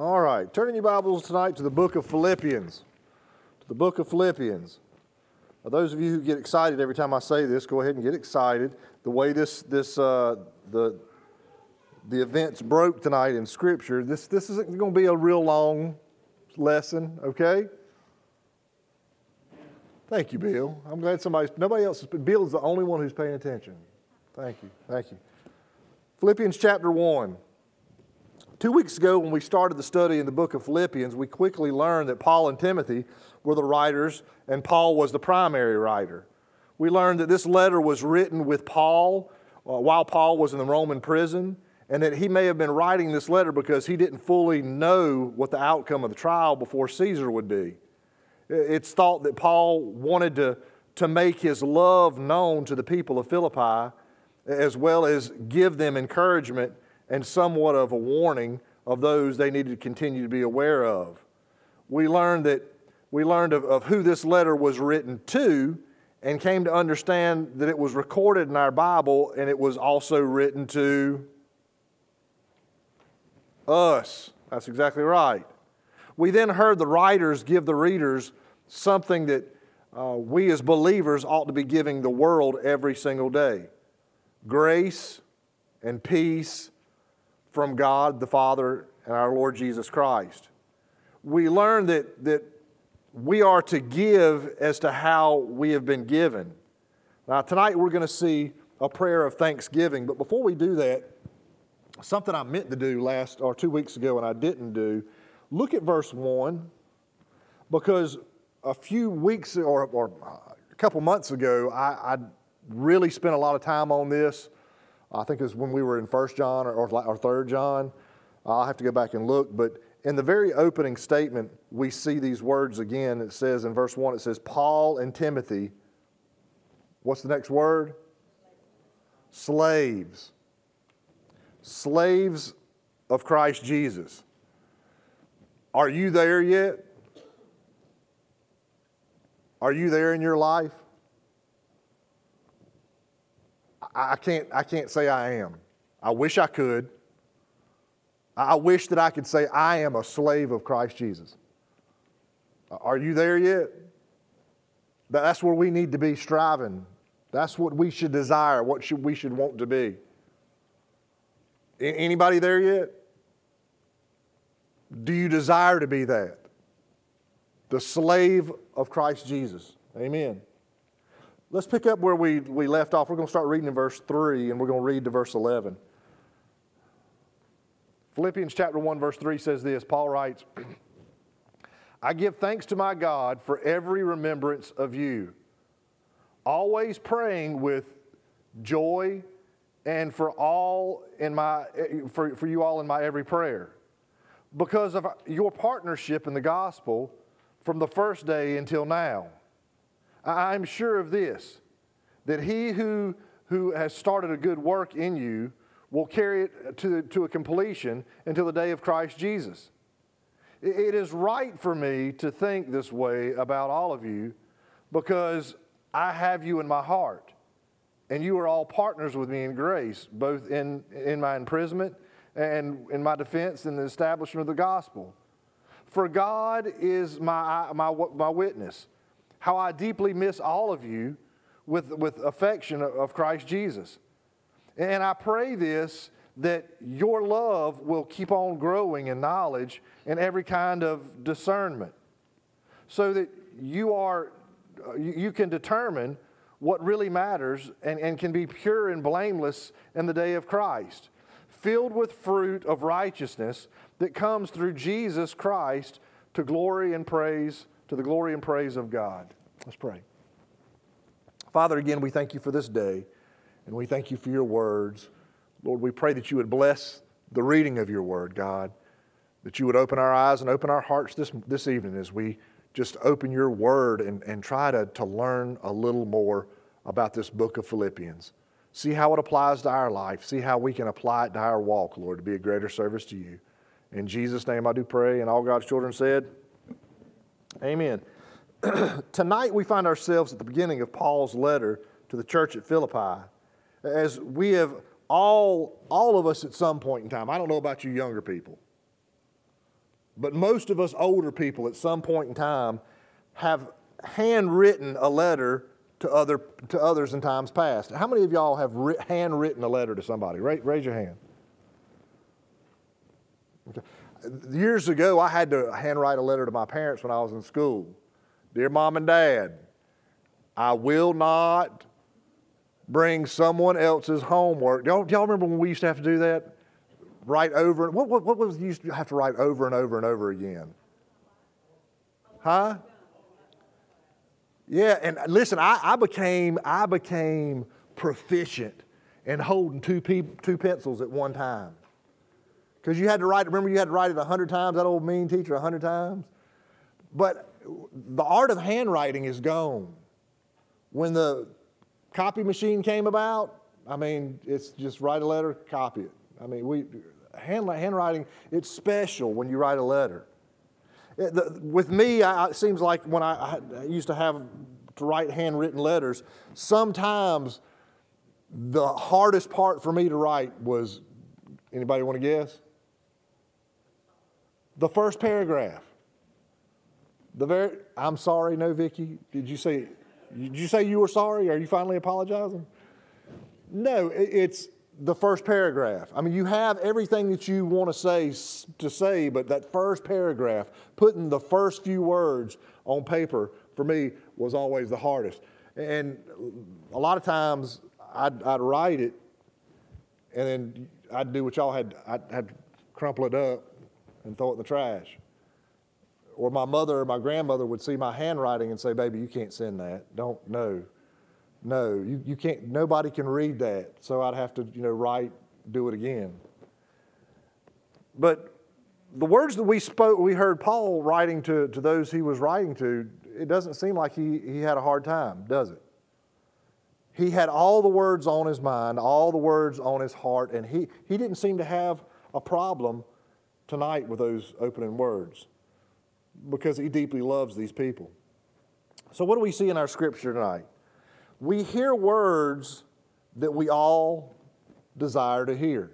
All right, turning your Bibles tonight to the book of Philippians. To the book of Philippians. Now, those of you who get excited every time I say this, go ahead and get excited. The way this, this uh, the, the events broke tonight in Scripture, this, this isn't going to be a real long lesson, okay? Thank you, Bill. I'm glad somebody, nobody else, Bill is the only one who's paying attention. Thank you, thank you. Philippians chapter 1. Two weeks ago, when we started the study in the book of Philippians, we quickly learned that Paul and Timothy were the writers, and Paul was the primary writer. We learned that this letter was written with Paul uh, while Paul was in the Roman prison, and that he may have been writing this letter because he didn't fully know what the outcome of the trial before Caesar would be. It's thought that Paul wanted to, to make his love known to the people of Philippi, as well as give them encouragement and somewhat of a warning of those they needed to continue to be aware of. We learned that we learned of, of who this letter was written to and came to understand that it was recorded in our Bible and it was also written to us. That's exactly right. We then heard the writers give the readers something that uh, we as believers ought to be giving the world every single day grace and peace from God the Father and our Lord Jesus Christ. We learn that, that we are to give as to how we have been given. Now, tonight we're going to see a prayer of thanksgiving, but before we do that, something I meant to do last or two weeks ago and I didn't do, look at verse 1 because a few weeks or, or a couple months ago, I, I really spent a lot of time on this I think it was when we were in First John or, or Third John. I'll have to go back and look, but in the very opening statement, we see these words again. It says in verse 1, it says, Paul and Timothy. What's the next word? Slaves. Slaves of Christ Jesus. Are you there yet? Are you there in your life? I can't, I can't say I am. I wish I could. I wish that I could say I am a slave of Christ Jesus. Are you there yet? That's where we need to be striving. That's what we should desire, what should, we should want to be. Anybody there yet? Do you desire to be that? The slave of Christ Jesus. Amen. Let's pick up where we, we left off. We're going to start reading in verse 3 and we're going to read to verse 11. Philippians chapter 1, verse 3 says this Paul writes, I give thanks to my God for every remembrance of you, always praying with joy and for all in my for, for you all in my every prayer because of your partnership in the gospel from the first day until now I'm sure of this that he who, who has started a good work in you will carry it to, to a completion until the day of Christ Jesus. It is right for me to think this way about all of you because I have you in my heart. And you are all partners with me in grace, both in, in my imprisonment and in my defense and the establishment of the gospel. For God is my, my, my witness how I deeply miss all of you with, with affection of Christ Jesus. And I pray this that your love will keep on growing in knowledge and every kind of discernment so that you are you can determine what really matters and, and can be pure and blameless in the day of Christ, filled with fruit of righteousness that comes through Jesus Christ to glory and praise to the glory and praise of God. Let's pray. Father, again, we thank you for this day, and we thank you for your words. Lord, we pray that you would bless the reading of your word, God, that you would open our eyes and open our hearts this, this evening as we just open your word and, and try to, to learn a little more about this book of Philippians. See how it applies to our life. See how we can apply it to our walk, Lord, to be a greater service to you. In Jesus' name I do pray, and all God's children said, Amen. Tonight we find ourselves at the beginning of Paul's letter to the church at Philippi. As we have all, all of us at some point in time, I don't know about you younger people, but most of us older people at some point in time have handwritten a letter to, other, to others in times past. How many of y'all have ri- handwritten a letter to somebody? Raise, raise your hand. Okay. Years ago, I had to handwrite a letter to my parents when I was in school. Dear mom and dad, I will not bring someone else's homework. Y'all, y'all remember when we used to have to do that? Write over. What, what, what was you used to have to write over and over and over again? Huh? Yeah, and listen, I, I became I became proficient in holding two pe- two pencils at one time. Because you had to write, remember you had to write it a hundred times, that old mean teacher, a hundred times? But the art of handwriting is gone. When the copy machine came about, I mean, it's just write a letter, copy it. I mean, we, hand, handwriting, it's special when you write a letter. It, the, with me, I, it seems like when I, I used to have to write handwritten letters, sometimes the hardest part for me to write was anybody want to guess? The first paragraph. The very, I'm sorry, no, Vicky. Did you say, did you say you were sorry? Are you finally apologizing? No, it's the first paragraph. I mean, you have everything that you want to say to say, but that first paragraph, putting the first few words on paper, for me was always the hardest. And a lot of times I'd, I'd write it, and then I'd do what y'all had. I'd, I'd crumple it up and throw it in the trash. Or my mother or my grandmother would see my handwriting and say, "Baby, you can't send that. Don't no." No, you, you can't, nobody can read that. So I'd have to, you know, write, do it again. But the words that we spoke, we heard Paul writing to, to those he was writing to, it doesn't seem like he, he had a hard time, does it? He had all the words on his mind, all the words on his heart, and he, he didn't seem to have a problem tonight with those opening words because he deeply loves these people. So, what do we see in our scripture tonight? we hear words that we all desire to hear.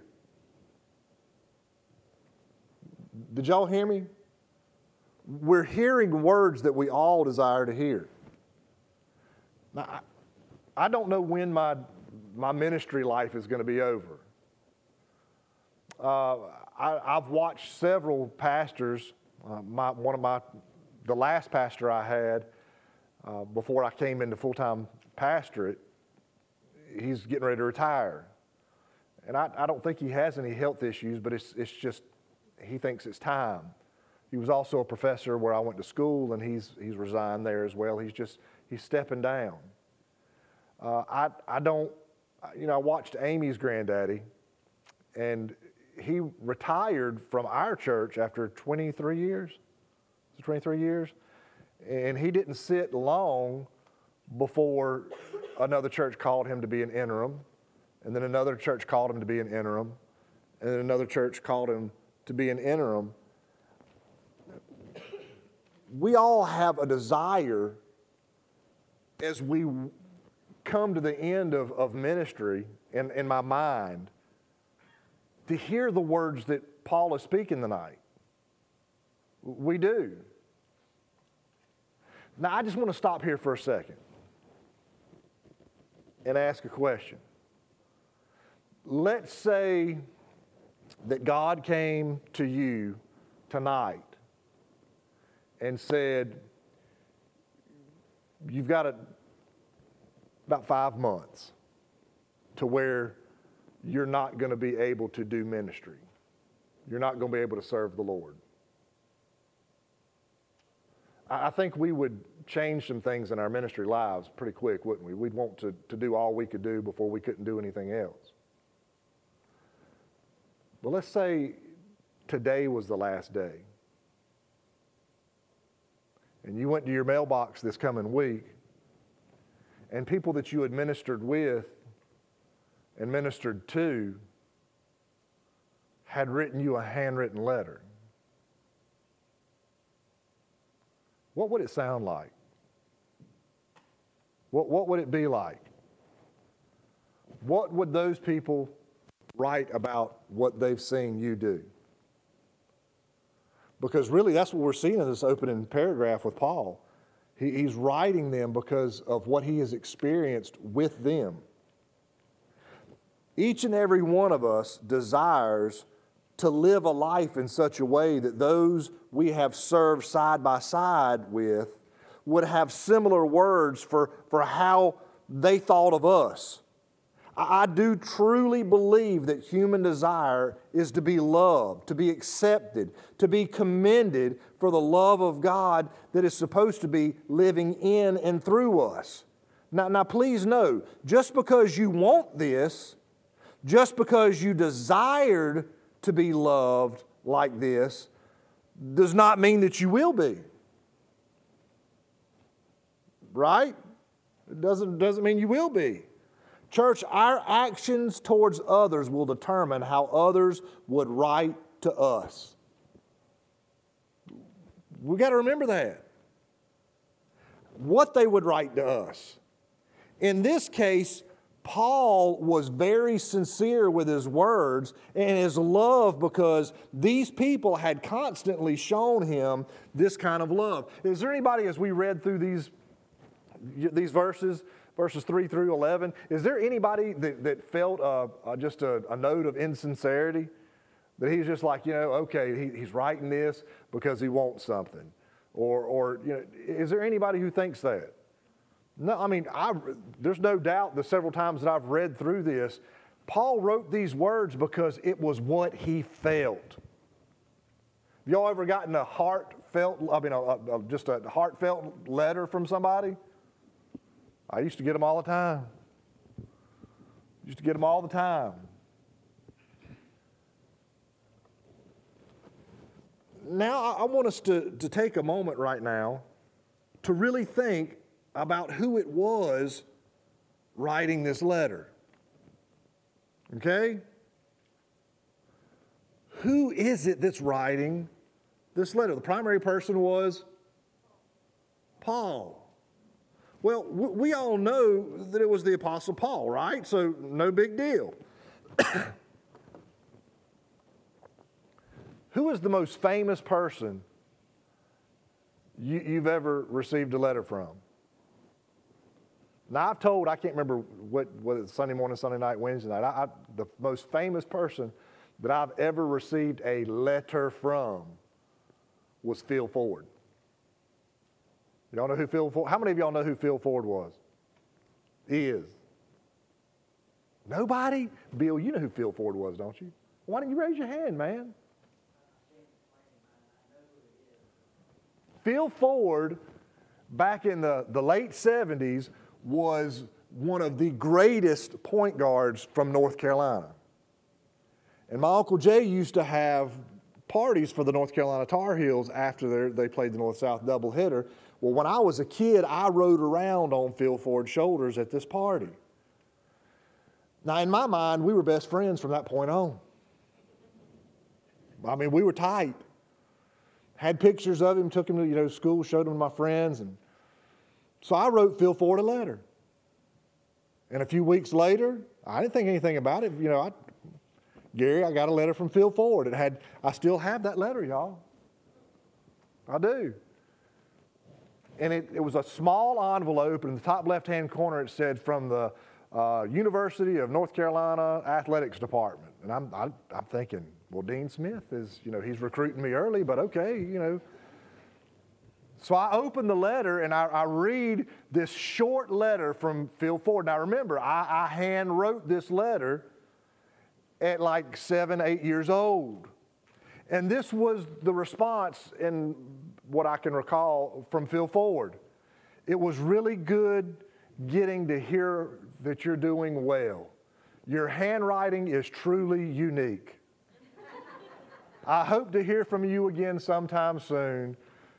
Did y'all hear me? We're hearing words that we all desire to hear. Now, I, don't know when my, my ministry life is going to be over. Uh, I, have watched several pastors. Uh, my, one of my, the last pastor I had uh, before I came into full time pastorate, he's getting ready to retire. And I, I don't think he has any health issues, but it's, it's just, he thinks it's time. He was also a professor where I went to school, and he's, he's resigned there as well. He's just, he's stepping down. Uh, I, I don't, you know, I watched Amy's granddaddy, and he retired from our church after 23 years. 23 years? And he didn't sit long before another church called him to be an interim, and then another church called him to be an interim, and then another church called him to be an interim. We all have a desire as we come to the end of, of ministry in, in my mind to hear the words that Paul is speaking tonight. We do. Now, I just want to stop here for a second and ask a question. Let's say that God came to you tonight and said, You've got a, about five months to where you're not going to be able to do ministry. You're not going to be able to serve the Lord. I think we would change some things in our ministry lives pretty quick, wouldn't we? We'd want to, to do all we could do before we couldn't do anything else. But let's say today was the last day. And you went to your mailbox this coming week, and people that you administered with and ministered to had written you a handwritten letter. What would it sound like? What, what would it be like? What would those people write about what they've seen you do? Because really, that's what we're seeing in this opening paragraph with Paul. He, he's writing them because of what he has experienced with them. Each and every one of us desires to live a life in such a way that those we have served side by side with would have similar words for, for how they thought of us. I do truly believe that human desire is to be loved, to be accepted, to be commended for the love of God that is supposed to be living in and through us. Now, now please know, just because you want this, just because you desired to be loved like this, does not mean that you will be. Right? It doesn't, doesn't mean you will be. Church, our actions towards others will determine how others would write to us. We got to remember that. What they would write to us. In this case, Paul was very sincere with his words and his love because these people had constantly shown him this kind of love. Is there anybody, as we read through these, these verses, verses 3 through 11. Is there anybody that, that felt uh, uh, just a, a, note of insincerity? That he's just like, you know, okay, he, he's writing this because he wants something. Or, or, you know, is there anybody who thinks that? No, I mean, I, there's no doubt the several times that I've read through this, Paul wrote these words because it was what he felt. Have y'all ever gotten a heartfelt, I mean, a, a, just a heartfelt letter from somebody? I used to get them all the time. Used to get them all the time. Now, I want us to, to take a moment right now to really think about who it was writing this letter. Okay? Who is it that's writing this letter? The primary person was Paul. Well, we all know that it was the Apostle Paul, right? So, no big deal. Who is the most famous person you, have ever received a letter from? Now, I've told, I can't remember what, whether it's Sunday morning, Sunday night, Wednesday night. I, I, the most famous person that I've ever received a letter from was Phil Ford. Y'all know who Phil Ford? How many of y'all know who Phil Ford was? He is. Nobody? Bill, you know who Phil Ford was, don't you? Why don't you raise your hand, man? Phil Ford, back in the, the late 70s, was one of the greatest point guards from North Carolina. And my Uncle Jay used to have parties for the North Carolina Tar Heels after they played the North South doubleheader. Well, when I was a kid, I rode around on Phil Ford's shoulders at this party. Now, in my mind, we were best friends from that point on. I mean, we were tight. Had pictures of him, took him to you know school, showed him to my friends, and so I wrote Phil Ford a letter. And a few weeks later, I didn't think anything about it. You know, I, Gary, I got a letter from Phil Ford. It had, I still have that letter, y'all. I do and it, it was a small envelope, and in the top left hand corner it said from the uh, University of North Carolina Athletics Department. And I'm, I, I'm thinking, well, Dean Smith is, you know, he's recruiting me early, but okay, you know. So I open the letter and I, I, read this short letter from Phil Ford. Now remember, I, I hand wrote this letter at like seven, eight years old. And this was the response in what I can recall from Phil Ford. It was really good getting to hear that you're doing well. Your handwriting is truly unique. I hope to hear from you again sometime soon.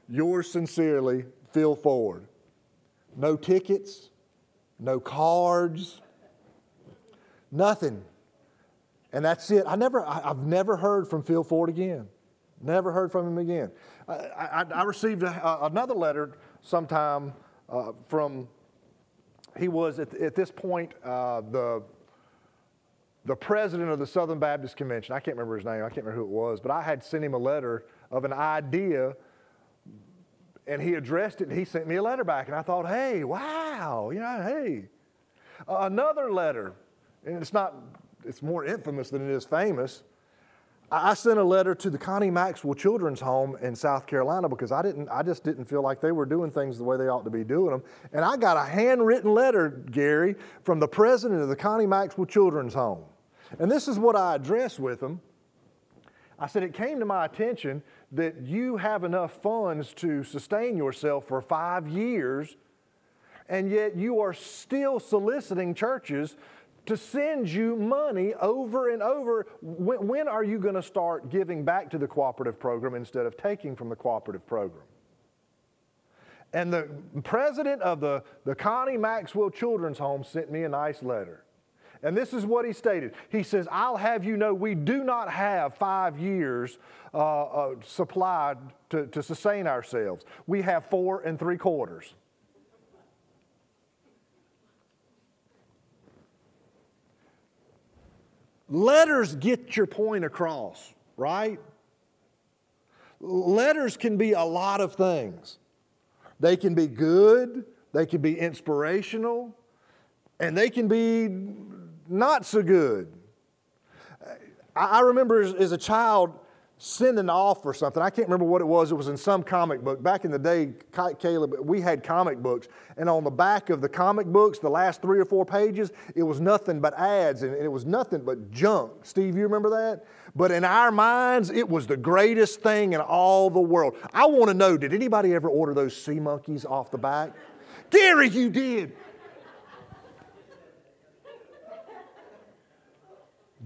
Yours sincerely, Phil Ford. No tickets, no cards, nothing. And that's it. I never, I, have never heard from Phil Ford again. Never heard from him again. I, I, I received a, another letter sometime uh, from, he was at, at this point uh, the, the president of the Southern Baptist Convention. I can't remember his name, I can't remember who it was, but I had sent him a letter of an idea and he addressed it and he sent me a letter back and i thought hey wow you know hey uh, another letter and it's not it's more infamous than it is famous I sent a letter to the Connie Maxwell Children's Home in South Carolina because I didn't, I just didn't feel like they were doing things the way they ought to be doing them. And I got a handwritten letter, Gary, from the president of the Connie Maxwell Children's Home. And this is what I addressed with them. I said, It came to my attention that you have enough funds to sustain yourself for five years, and yet you are still soliciting churches to send you money over and over. When, when are you going to start giving back to the cooperative program instead of taking from the cooperative program? And the president of the, the Connie Maxwell Children's Home sent me a nice letter. And this is what he stated. He says, I'll have you know we do not have five years uh, uh, supplied to, to sustain ourselves. We have four and three quarters. Letters get your point across, right? Letters can be a lot of things. They can be good, they can be inspirational, and they can be not so good. I remember as, a child sending off or something. I can't remember what it was. It was in some comic book. Back in the day, Caleb, we had comic books. And on the back of the comic books, the last three or four pages, it was nothing but ads and it was nothing but junk. Steve, you remember that? But in our minds, it was the greatest thing in all the world. I want to know did anybody ever order those sea monkeys off the back? Gary, you did.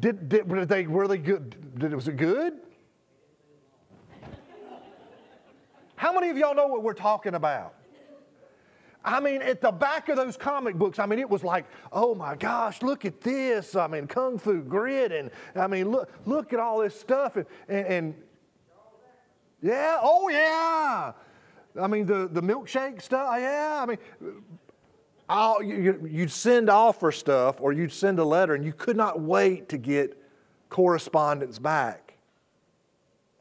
Did, did, they were they good? Did, was it good? How many of y'all know what we're talking about? I mean, at the back of those comic books, I mean, it was like, oh my gosh, look at this. I mean, Kung Fu Grid, and I mean, look, look at all this stuff. And, and, and yeah, oh yeah. I mean, the, the milkshake stuff, yeah. I mean, You, you'd send offer stuff or you'd send a letter, and you could not wait to get correspondence back.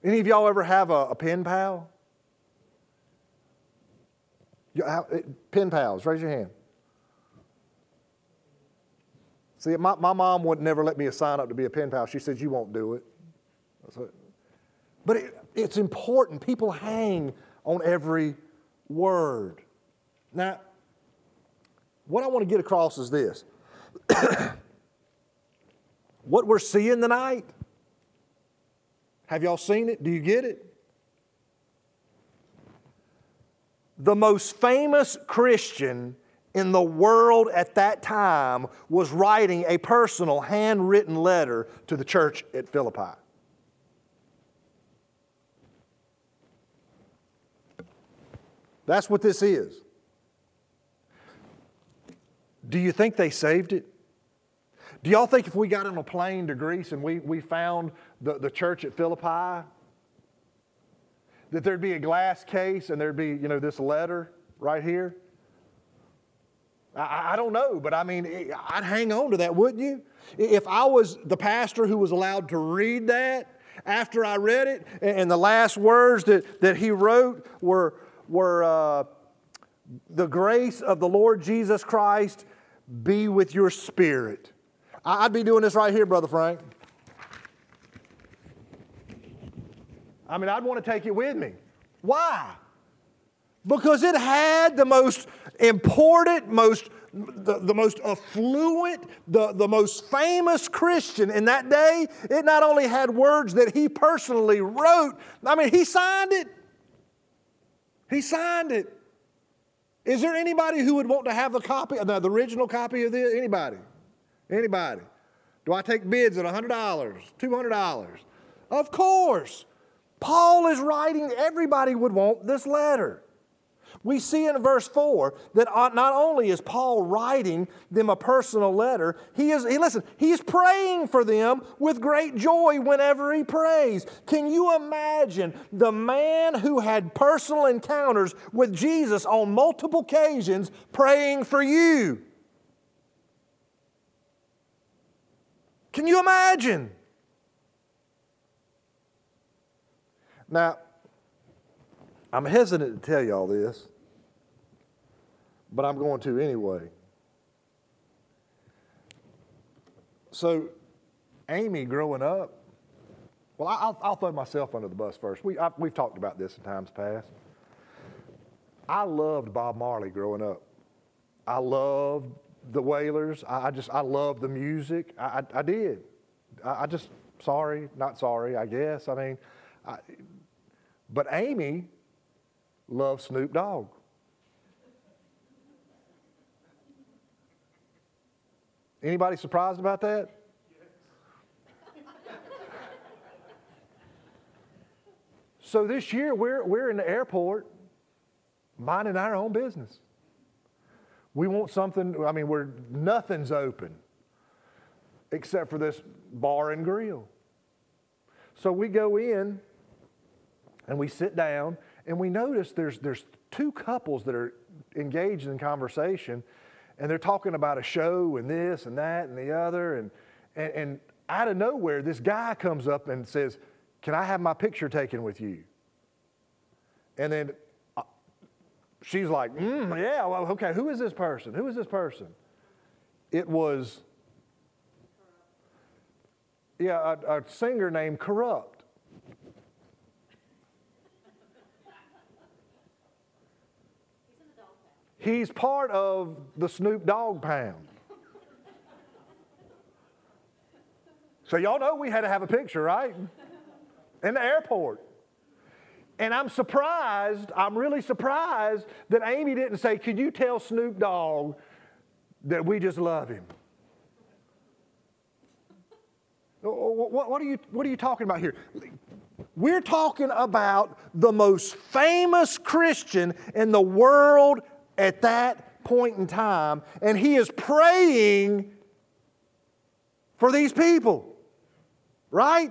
Any of y'all ever have a, a pen pal? Pen pals, raise your hand. See, my, my mom would never let me sign up to be a pen pal. She said, You won't do it. But it, it's important. People hang on every word. Now, what I want to get across is this what we're seeing tonight, have y'all seen it? Do you get it? the most famous Christian in the world at that time was writing a personal handwritten letter to the church at Philippi. That's what this is. Do you think they saved it? Do y'all think if we got on a plane to Greece and we, we found the, the church at Philippi that there'd be a glass case and there'd be, you know, this letter right here? I, I don't know, but I mean, I'd hang on to that, wouldn't you? If I was the pastor who was allowed to read that after I read it, and the last words that, that he wrote were, were uh, the grace of the Lord Jesus Christ be with your spirit. I'd be doing this right here, Brother Frank. I mean, I'd want to take it with me. Why? Because it had the most important, most the, the most affluent, the, the most famous Christian in that day, it not only had words that he personally wrote, I mean, he signed it. He signed it. Is there anybody who would want to have a copy, uh, the, the original copy of this? Anybody? Anybody? Do I take bids at $100, $200? Of course. Paul is writing, everybody would want this letter. We see in verse 4 that uh, not only is Paul writing them a personal letter, he is, he, listen, he's praying for them with great joy whenever he prays. Can you imagine the man who had personal encounters with Jesus on multiple occasions praying for you? Can you imagine? Now, I'm hesitant to tell you all this, but I'm going to anyway. So, Amy growing up, well, I'll, I'll throw myself under the bus first. We, I, we've talked about this in times past. I loved Bob Marley growing up. I loved the Wailers. I, I just, I loved the music. I, I, I did. I, I, just, sorry, not sorry, I guess. I mean, but Amy loved Snoop Dogg. Anybody surprised about that? so this year we're, we're in the airport minding our own business. We want something, I mean, we're, nothing's open except for this bar and grill. So we go in and we sit down and we notice there's, there's two couples that are engaged in conversation and they're talking about a show and this and that and the other. And, and, and out of nowhere, this guy comes up and says, Can I have my picture taken with you? And then uh, she's like, mm, Yeah, well, okay, who is this person? Who is this person? It was, yeah, a, a singer named Kurupt. He's part of the Snoop Dogg pound. So, y'all know we had to have a picture, right? In the airport. And I'm surprised, I'm really surprised that Amy didn't say, Could you tell Snoop Dogg that we just love him? What, are you, what are you talking about here? We're talking about the most famous Christian in the world at that point in time, and he is praying for these people, right?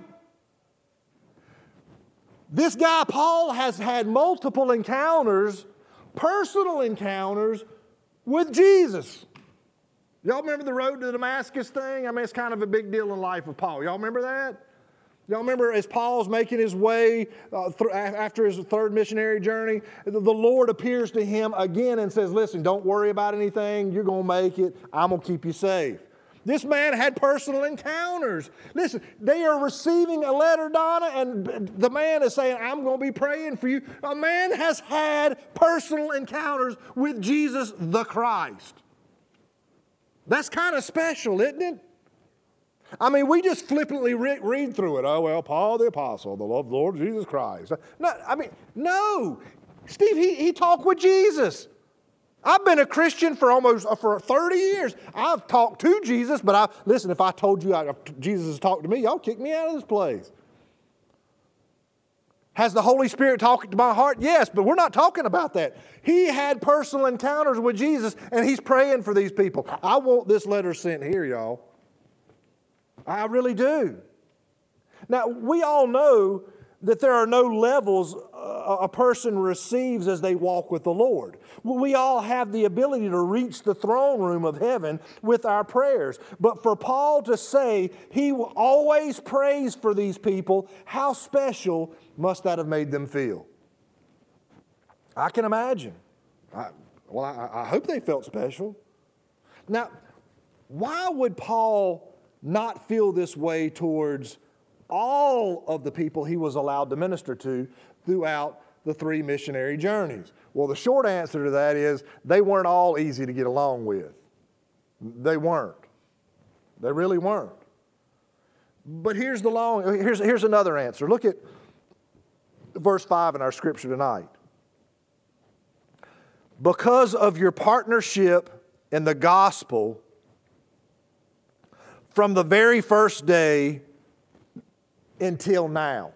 This guy, Paul, has had multiple encounters, personal encounters with Jesus. Y'all remember the road to Damascus thing? I mean, it's kind of a big deal in life of Paul. Y'all remember that? Y'all remember as Paul's making his way uh, th- after his third missionary journey, the Lord appears to him again and says, Listen, don't worry about anything. You're going to make it. I'm going to keep you safe. This man had personal encounters. Listen, they are receiving a letter, Donna, and the man is saying, I'm going to be praying for you. A man has had personal encounters with Jesus the Christ. That's kind of special, isn't it? I mean, we just flippantly re- read through it. Oh, well, Paul the Apostle, the love of the Lord Jesus Christ. No, I mean, no. Steve, he, he talked with Jesus. I've been a Christian for almost uh, for 30 years. I've talked to Jesus, but I listen, if I told you I, Jesus has talked to me, y'all kick me out of this place. Has the Holy Spirit talked to my heart? Yes, but we're not talking about that. He had personal encounters with Jesus and he's praying for these people. I want this letter sent here, y'all. I really do. Now, we all know that there are no levels a person receives as they walk with the Lord. We all have the ability to reach the throne room of heaven with our prayers. But for Paul to say he always prays for these people, how special must that have made them feel? I can imagine. I, well, I, I hope they felt special. Now, why would Paul not feel this way towards all of the people he was allowed to minister to throughout the three missionary journeys? Well, the short answer to that is they weren't all easy to get along with. They weren't. They really weren't. But here's the long here's, here's another answer. Look at verse 5 in our scripture tonight. Because of your partnership in the gospel from the very first day until now.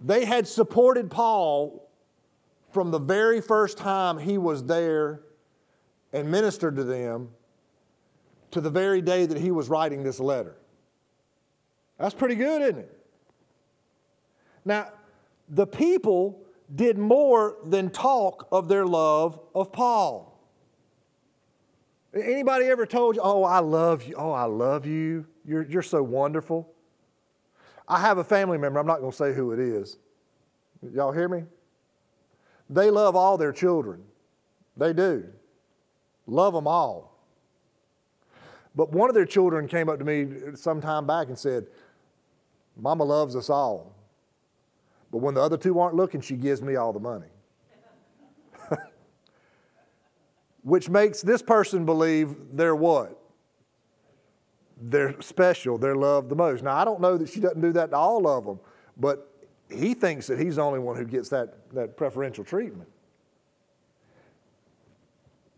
They had supported Paul from the very first time he was there and ministered to them to the very day that he was writing this letter. That's pretty good, isn't it? Now, the people did more than talk of their love of Paul. Anybody ever told you, oh, I love you, oh, I love you, you're, you're so wonderful? I have a family member, I'm not going to say who it is. Y'all hear me? They love all their children. They do. Love them all. But one of their children came up to me some time back and said, Mama loves us all. But when the other two aren't looking, she gives me all the money. Which makes this person believe they're what? They're special, they're loved the most. Now, I don't know that she doesn't do that to all of them, but he thinks that he's the only one who gets that, that preferential treatment.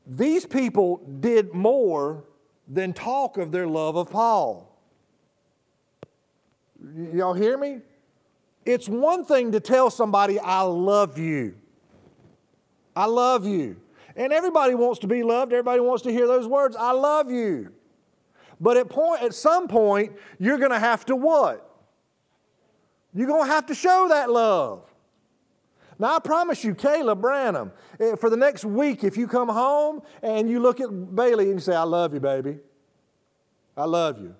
These people did more than talk of their love of Paul. Y'all hear me? It's one thing to tell somebody, I love you. I love you. And everybody wants to be loved. Everybody wants to hear those words, I love you. But at, point, at some point, you're going to have to what? You're going to have to show that love. Now, I promise you, Caleb Branham, eh, for the next week, if you come home and you look at Bailey and you say, I love you, baby. I love you.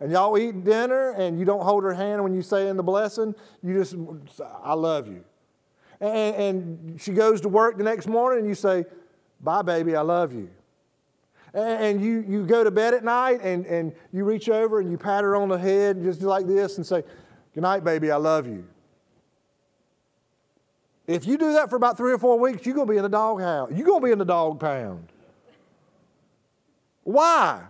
And y'all eat dinner and you don't hold her hand when you say in the blessing, you just, I love you. And, and she goes to work the next morning and you say, Bye, baby, I love you. And you, you go to bed at night and, and you reach over and you pat her on the head just like this and say, Good night, baby, I love you. If you do that for about three or four weeks, you're going to be in the dog house. You're going to be in the dog pound. Why?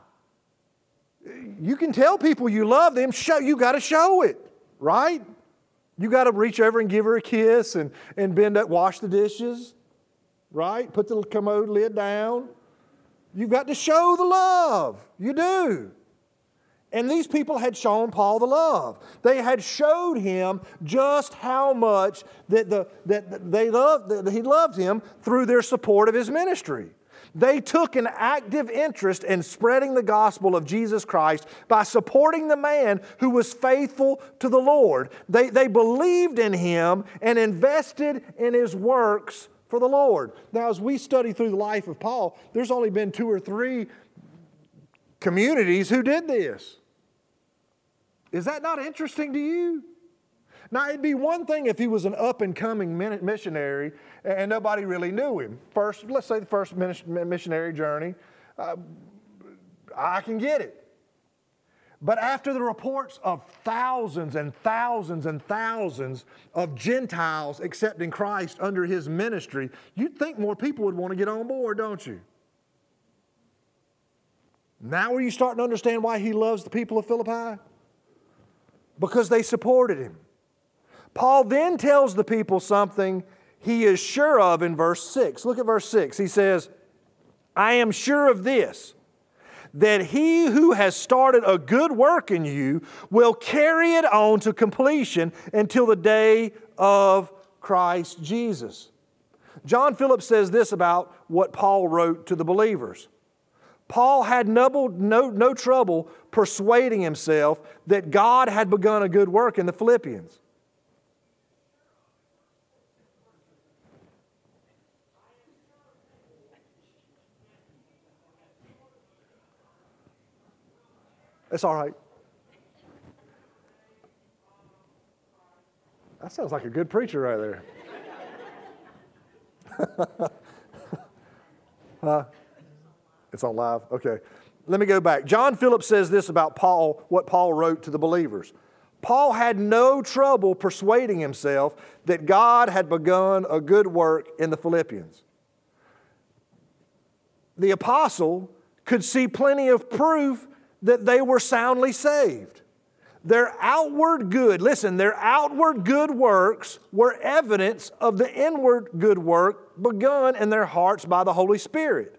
You can tell people you love them, show, you got to show it, right? You got to reach over and give her a kiss and, and bend up, wash the dishes, right? Put the commode lid down. You've got to show the love. You do. And these people had shown Paul the love. They had showed him just how much that, the, that they loved, that he loved him through their support of his ministry. They took an active interest in spreading the gospel of Jesus Christ by supporting the man who was faithful to the Lord. They, they believed in him and invested in his works for the Lord. Now, as we study through the life of Paul, there's only been two or three communities who did this. Is that not interesting to you? Now, it'd be one thing if he was an up and coming missionary and nobody really knew him. First, let's say the first missionary journey, uh, I can get it. But after the reports of thousands and thousands and thousands of Gentiles accepting Christ under his ministry, you'd think more people would want to get on board, don't you? Now are you starting to understand why he loves the people of Philippi? because they supported him. Paul then tells the people something he is sure of in verse 6. Look at verse 6. He says, I am sure of this, that he who has started a good work in you will carry it on to completion until the day of Christ Jesus. John Phillips says this about what Paul wrote to the believers Paul had no, no, no trouble persuading himself that God had begun a good work in the Philippians. It's all right. That sounds like a good preacher right there. uh, It's on live? Okay. Let me go back. John Phillips says this about Paul, what Paul wrote to the believers. Paul had no trouble persuading himself that God had begun a good work in the Philippians. The apostle could see plenty of proof that they were soundly saved. Their outward good, listen, their outward good works were evidence of the inward good work begun in their hearts by the Holy Spirit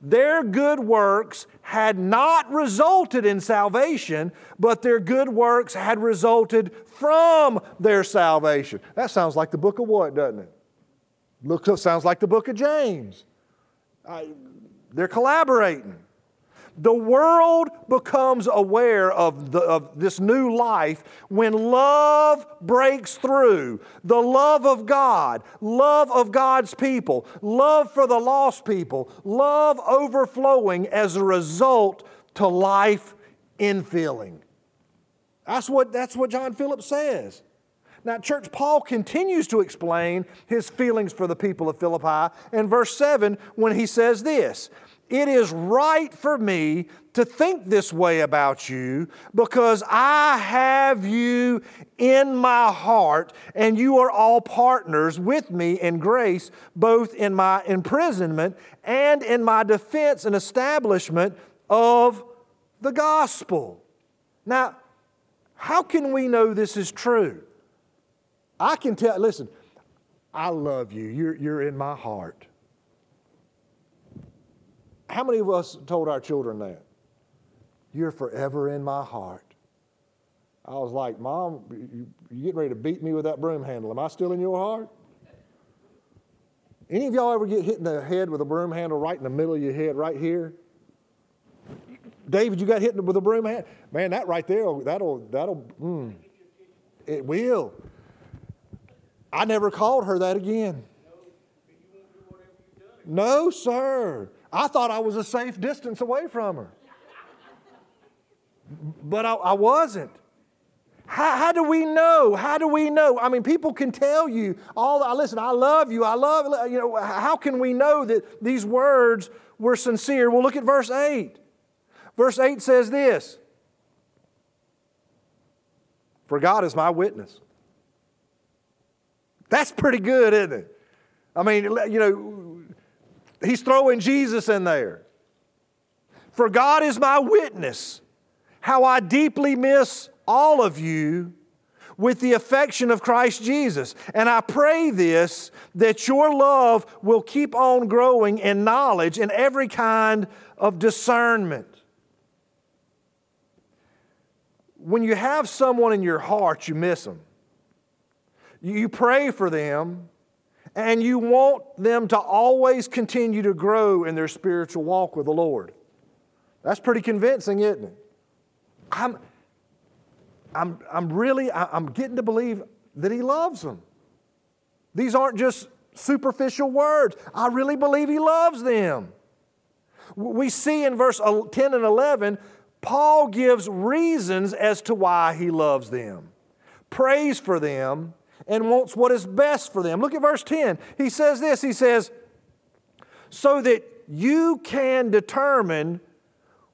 their good works had not resulted in salvation, but their good works had resulted from their salvation. That sounds like the book of what, doesn't it? Looks, sounds like the book of James. I, they're collaborating. The world becomes aware of, the, of this new life when love breaks through. The love of God, love of God's people, love for the lost people, love overflowing as a result to life infilling. That's what, that's what John Phillips says. Now, church, Paul continues to explain his feelings for the people of Philippi in verse 7 when he says this It is right for me to think this way about you because I have you in my heart, and you are all partners with me in grace, both in my imprisonment and in my defense and establishment of the gospel. Now, how can we know this is true? I can tell, listen, I love you. You're, you're in my heart. How many of us told our children that? You're forever in my heart. I was like, Mom, you, you getting ready to beat me with that broom handle. Am I still in your heart? Any of y'all ever get hit in the head with a broom handle right in the middle of your head, right here? David, you got hit with a broom handle? Man, that right there, that'll, that'll, mm, it will. I never called her that again. No, sir. I thought I was a safe distance away from her. But I, I wasn't. How, how, do we know? How do we know? I mean, people can tell you all. The, listen, I love you. I love you know. How can we know that these words were sincere? Well, look at verse eight. Verse eight says this: "For God is my witness." That's pretty good, isn't it? I mean, you know, he's throwing Jesus in there. For God is my witness, how I deeply miss all of you with the affection of Christ Jesus. And I pray this that your love will keep on growing in knowledge and every kind of discernment. When you have someone in your heart, you miss them. You pray for them, and you want them to always continue to grow in their spiritual walk with the Lord. That's pretty convincing, isn't it? I'm, I'm, I'm really, I'm getting to believe that He loves them. These aren't just superficial words. I really believe He loves them. We see in verse 10 and 11, Paul gives reasons as to why he loves them, prays for them, and wants what is best for them. Look at verse 10. He says this He says, So that you can determine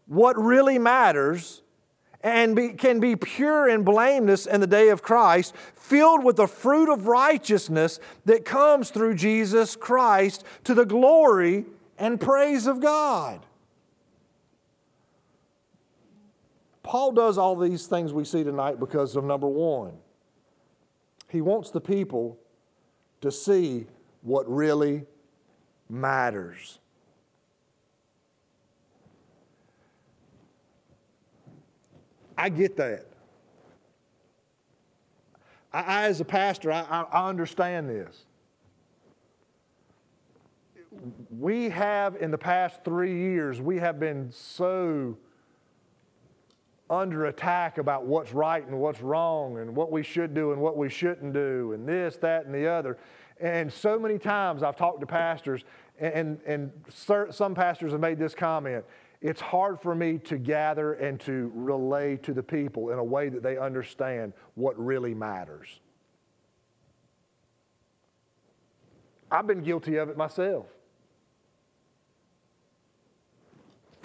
what really matters and be, can be pure and blameless in the day of Christ, filled with the fruit of righteousness that comes through Jesus Christ to the glory and praise of God. Paul does all these things we see tonight because of number one, he wants the people to see what really matters. I get that. I, I as a pastor, I, I understand this. We have, in the past three years, we have been so under attack about what's right and what's wrong and what we should do and what we shouldn't do and this, that, and the other. And so many times I've talked to pastors, and, and some pastors have made this comment it's hard for me to gather and to relay to the people in a way that they understand what really matters. I've been guilty of it myself.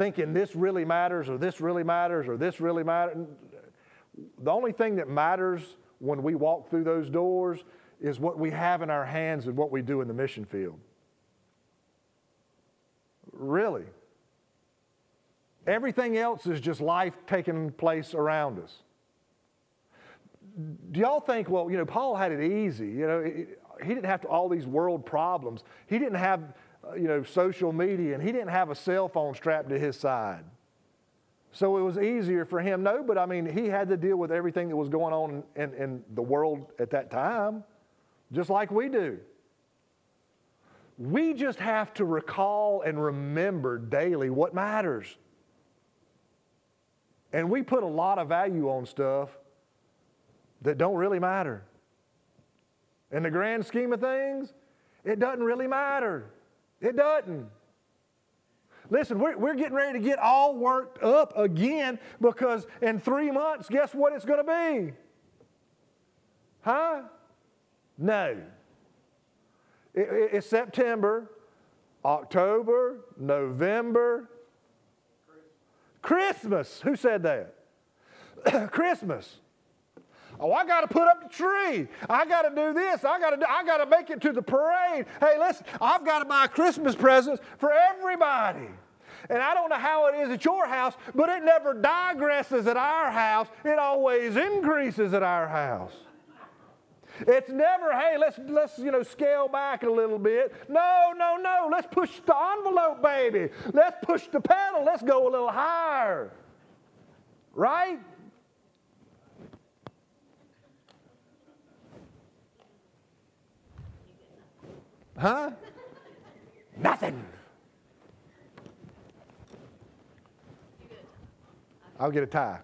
Thinking this really matters or this really matters or this really matters. The only thing that matters when we walk through those doors is what we have in our hands and what we do in the mission field. Really. Everything else is just life taking place around us. Do y'all think, well, you know, Paul had it easy. You know, he didn't have to, all these world problems. He didn't have Uh, you know, social media, and he didn't have a cell phone strapped to his side. So it was easier for him. No, but I mean, he had to deal with everything that was going on in, in the world at that time, just like we do. We just have to recall and remember daily what matters. And we put a lot of value on stuff that don't really matter. In the grand scheme of things, it doesn't really matter. It doesn't. Listen, we're, we're getting ready to get all worked up again because in three months, guess what it's going to be? Huh? No. It, it, it's September, October, November, Christmas. Who said that? Christmas. Oh, I got to put up the tree. I got to do this. I got to I got to make it to the parade. Hey, listen, I've got to buy Christmas presents for everybody. And I don't know how it is at your house, but it never digresses at our house. It always increases at our house. It's never, hey, let's let's you know scale back a little bit. No, no, no. Let's push the envelope, baby. Let's push the pedal. Let's go a little higher. Right? Huh? Nothing. I'll get a tie.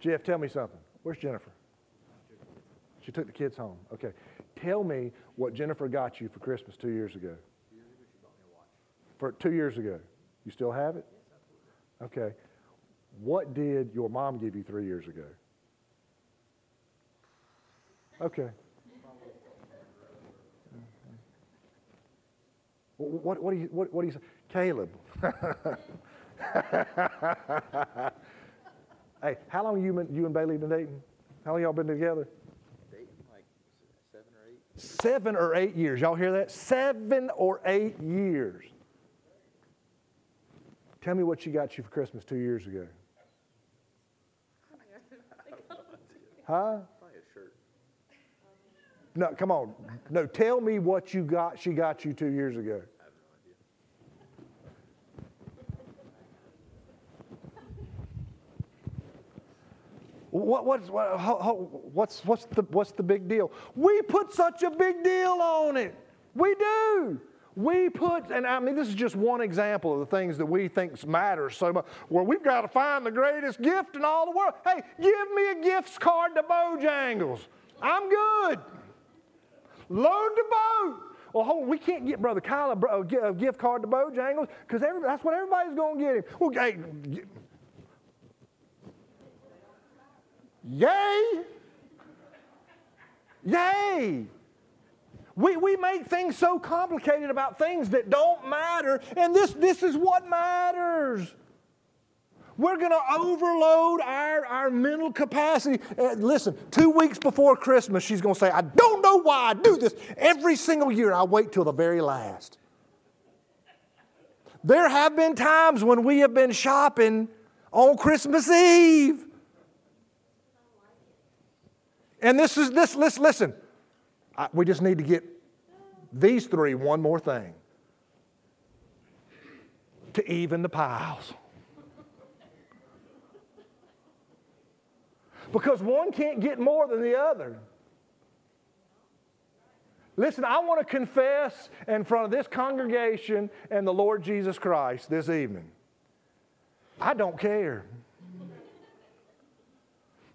Jeff, tell me something. Where's Jennifer? She took the kids home. Okay. Tell me what Jennifer got you for Christmas two years ago. For two years ago. You still have it? Okay. What did your mom give you three years ago? Okay. What, what, do you, what, what do you say? Caleb. hey, how long you, you and Bailey been dating? How long y'all been together? Dating like seven or eight. Seven or eight years. Y'all hear that? Seven or eight years. Tell me what she got you for Christmas two years ago. Huh? No, come on. No, tell me what you got. She got you two years ago. What, what's, what, what's, what's, the, what's the big deal? We put such a big deal on it. We do. We put, and I mean, this is just one example of the things that we think matter so much. Where we've got to find the greatest gift in all the world. Hey, give me a gift card to Bojangles. I'm good. Load the boat. Well, hold on, we can't get Brother Kyle a, gift card to Bojangles because that's what everybody's going to get him. Well, hey, Yay! Yay! We, we make things so complicated about things that don't matter, and this, this is what matters. We're going to overload our, our mental capacity. Uh, listen, two weeks before Christmas, she's going to say, I don't know why I do this. Every single year, I wait till the very last. There have been times when we have been shopping on Christmas Eve. And this is this, listen, listen. I, we just need to get these three one more thing to even the piles. Because one can't get more than the other. Listen, I want to confess in front of this congregation and the Lord Jesus Christ this evening. I don't care.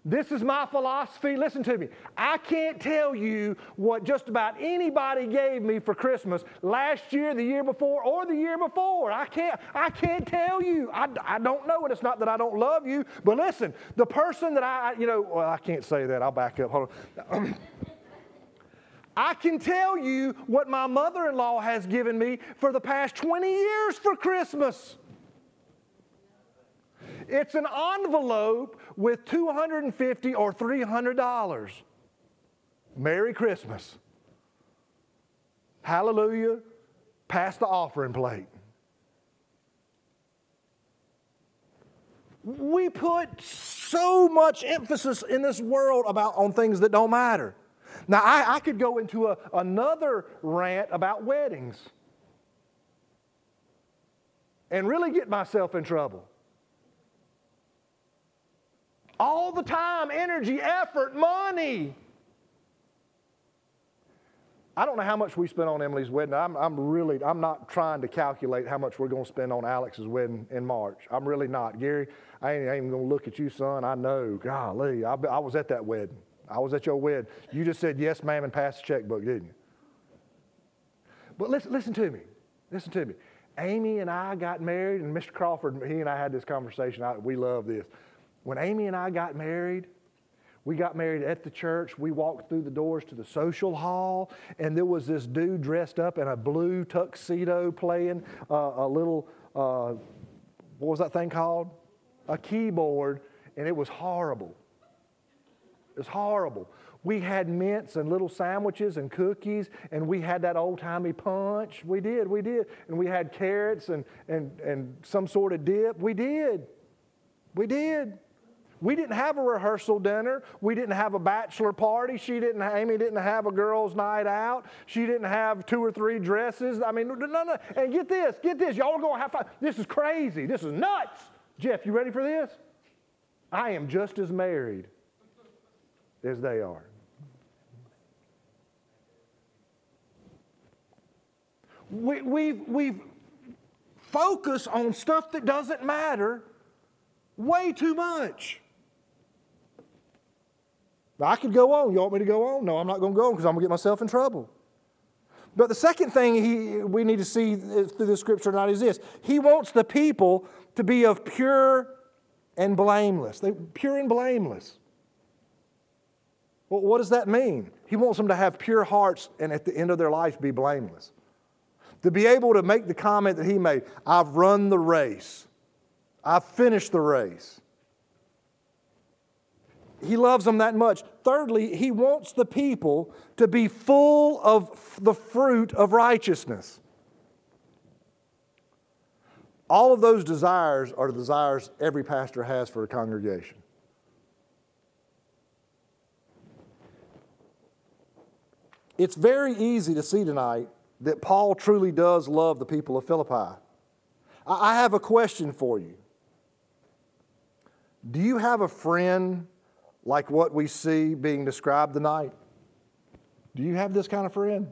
This is my philosophy. Listen to me. I can't tell you what just about anybody gave me for Christmas last year, the year before, or the year before. I can't, I can't tell you. I, I don't know, and it's not that I don't love you, but listen, the person that I, you know, well, I can't say that. I'll back up. Hold on. I can tell you what my mother in law has given me for the past 20 years for Christmas. It's an envelope with 250 or 300 dollars. Merry Christmas. Hallelujah. Pass the offering plate. We put so much emphasis in this world about on things that don't matter. Now, I, I could go into a, another rant about weddings and really get myself in trouble. All the time, energy, effort, money. I don't know how much we spent on Emily's wedding. I'm, I'm really, I'm not trying to calculate how much we're going to spend on Alex's wedding in March. I'm really not. Gary, I ain't, I ain't even going to look at you, son. I know. Golly, I, I was at that wedding. I was at your wedding. You just said yes, ma'am, and passed the checkbook, didn't you? But listen, listen to me. Listen to me. Amy and I got married, and Mr. Crawford, he and I had this conversation. I, we love this. When Amy and I got married, we got married at the church. We walked through the doors to the social hall, and there was this dude dressed up in a blue tuxedo playing uh, a little, uh, what was that thing called? A keyboard, and it was horrible. It was horrible. We had mints and little sandwiches and cookies, and we had that old timey punch. We did, we did. And we had carrots and, and, and some sort of dip. We did. We did. We didn't have a rehearsal dinner. We didn't have a bachelor party. She didn't, Amy didn't have a girls' night out. She didn't have two or three dresses. I mean, no, no. And get this, get this. Y'all are going to have fun. This is crazy. This is nuts. Jeff, you ready for this? I am just as married as they are. We, we've, we've focused on stuff that doesn't matter way too much. I could go on. You want me to go on? No, I'm not going to go on because I'm going to get myself in trouble. But the second thing he, we need to see through the scripture tonight is this He wants the people to be of pure and blameless. They, pure and blameless. Well, what does that mean? He wants them to have pure hearts and at the end of their life be blameless. To be able to make the comment that he made I've run the race, I've finished the race. He loves them that much. Thirdly, he wants the people to be full of the fruit of righteousness. All of those desires are the desires every pastor has for a congregation. It's very easy to see tonight that Paul truly does love the people of Philippi. I have a question for you. Do you have a friend like what we see being described tonight? Do you have this kind of friend?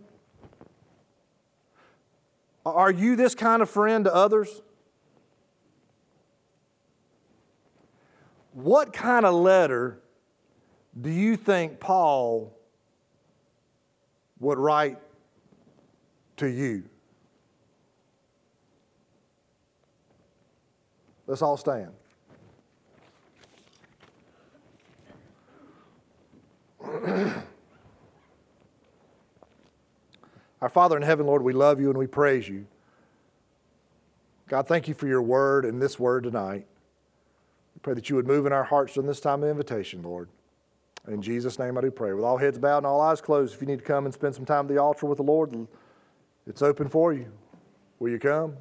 Are you this kind of friend to others? What kind of letter do you think Paul would write to you? Let's all stand. Our Father in heaven, Lord, we love you and we praise you. God, thank you for your word and this word tonight. We pray that you would move in our hearts during this time of invitation, Lord. In Jesus' name I do pray. With all heads bowed and all eyes closed, if you need to come and spend some time at the altar with the Lord, it's open for you. Will you come?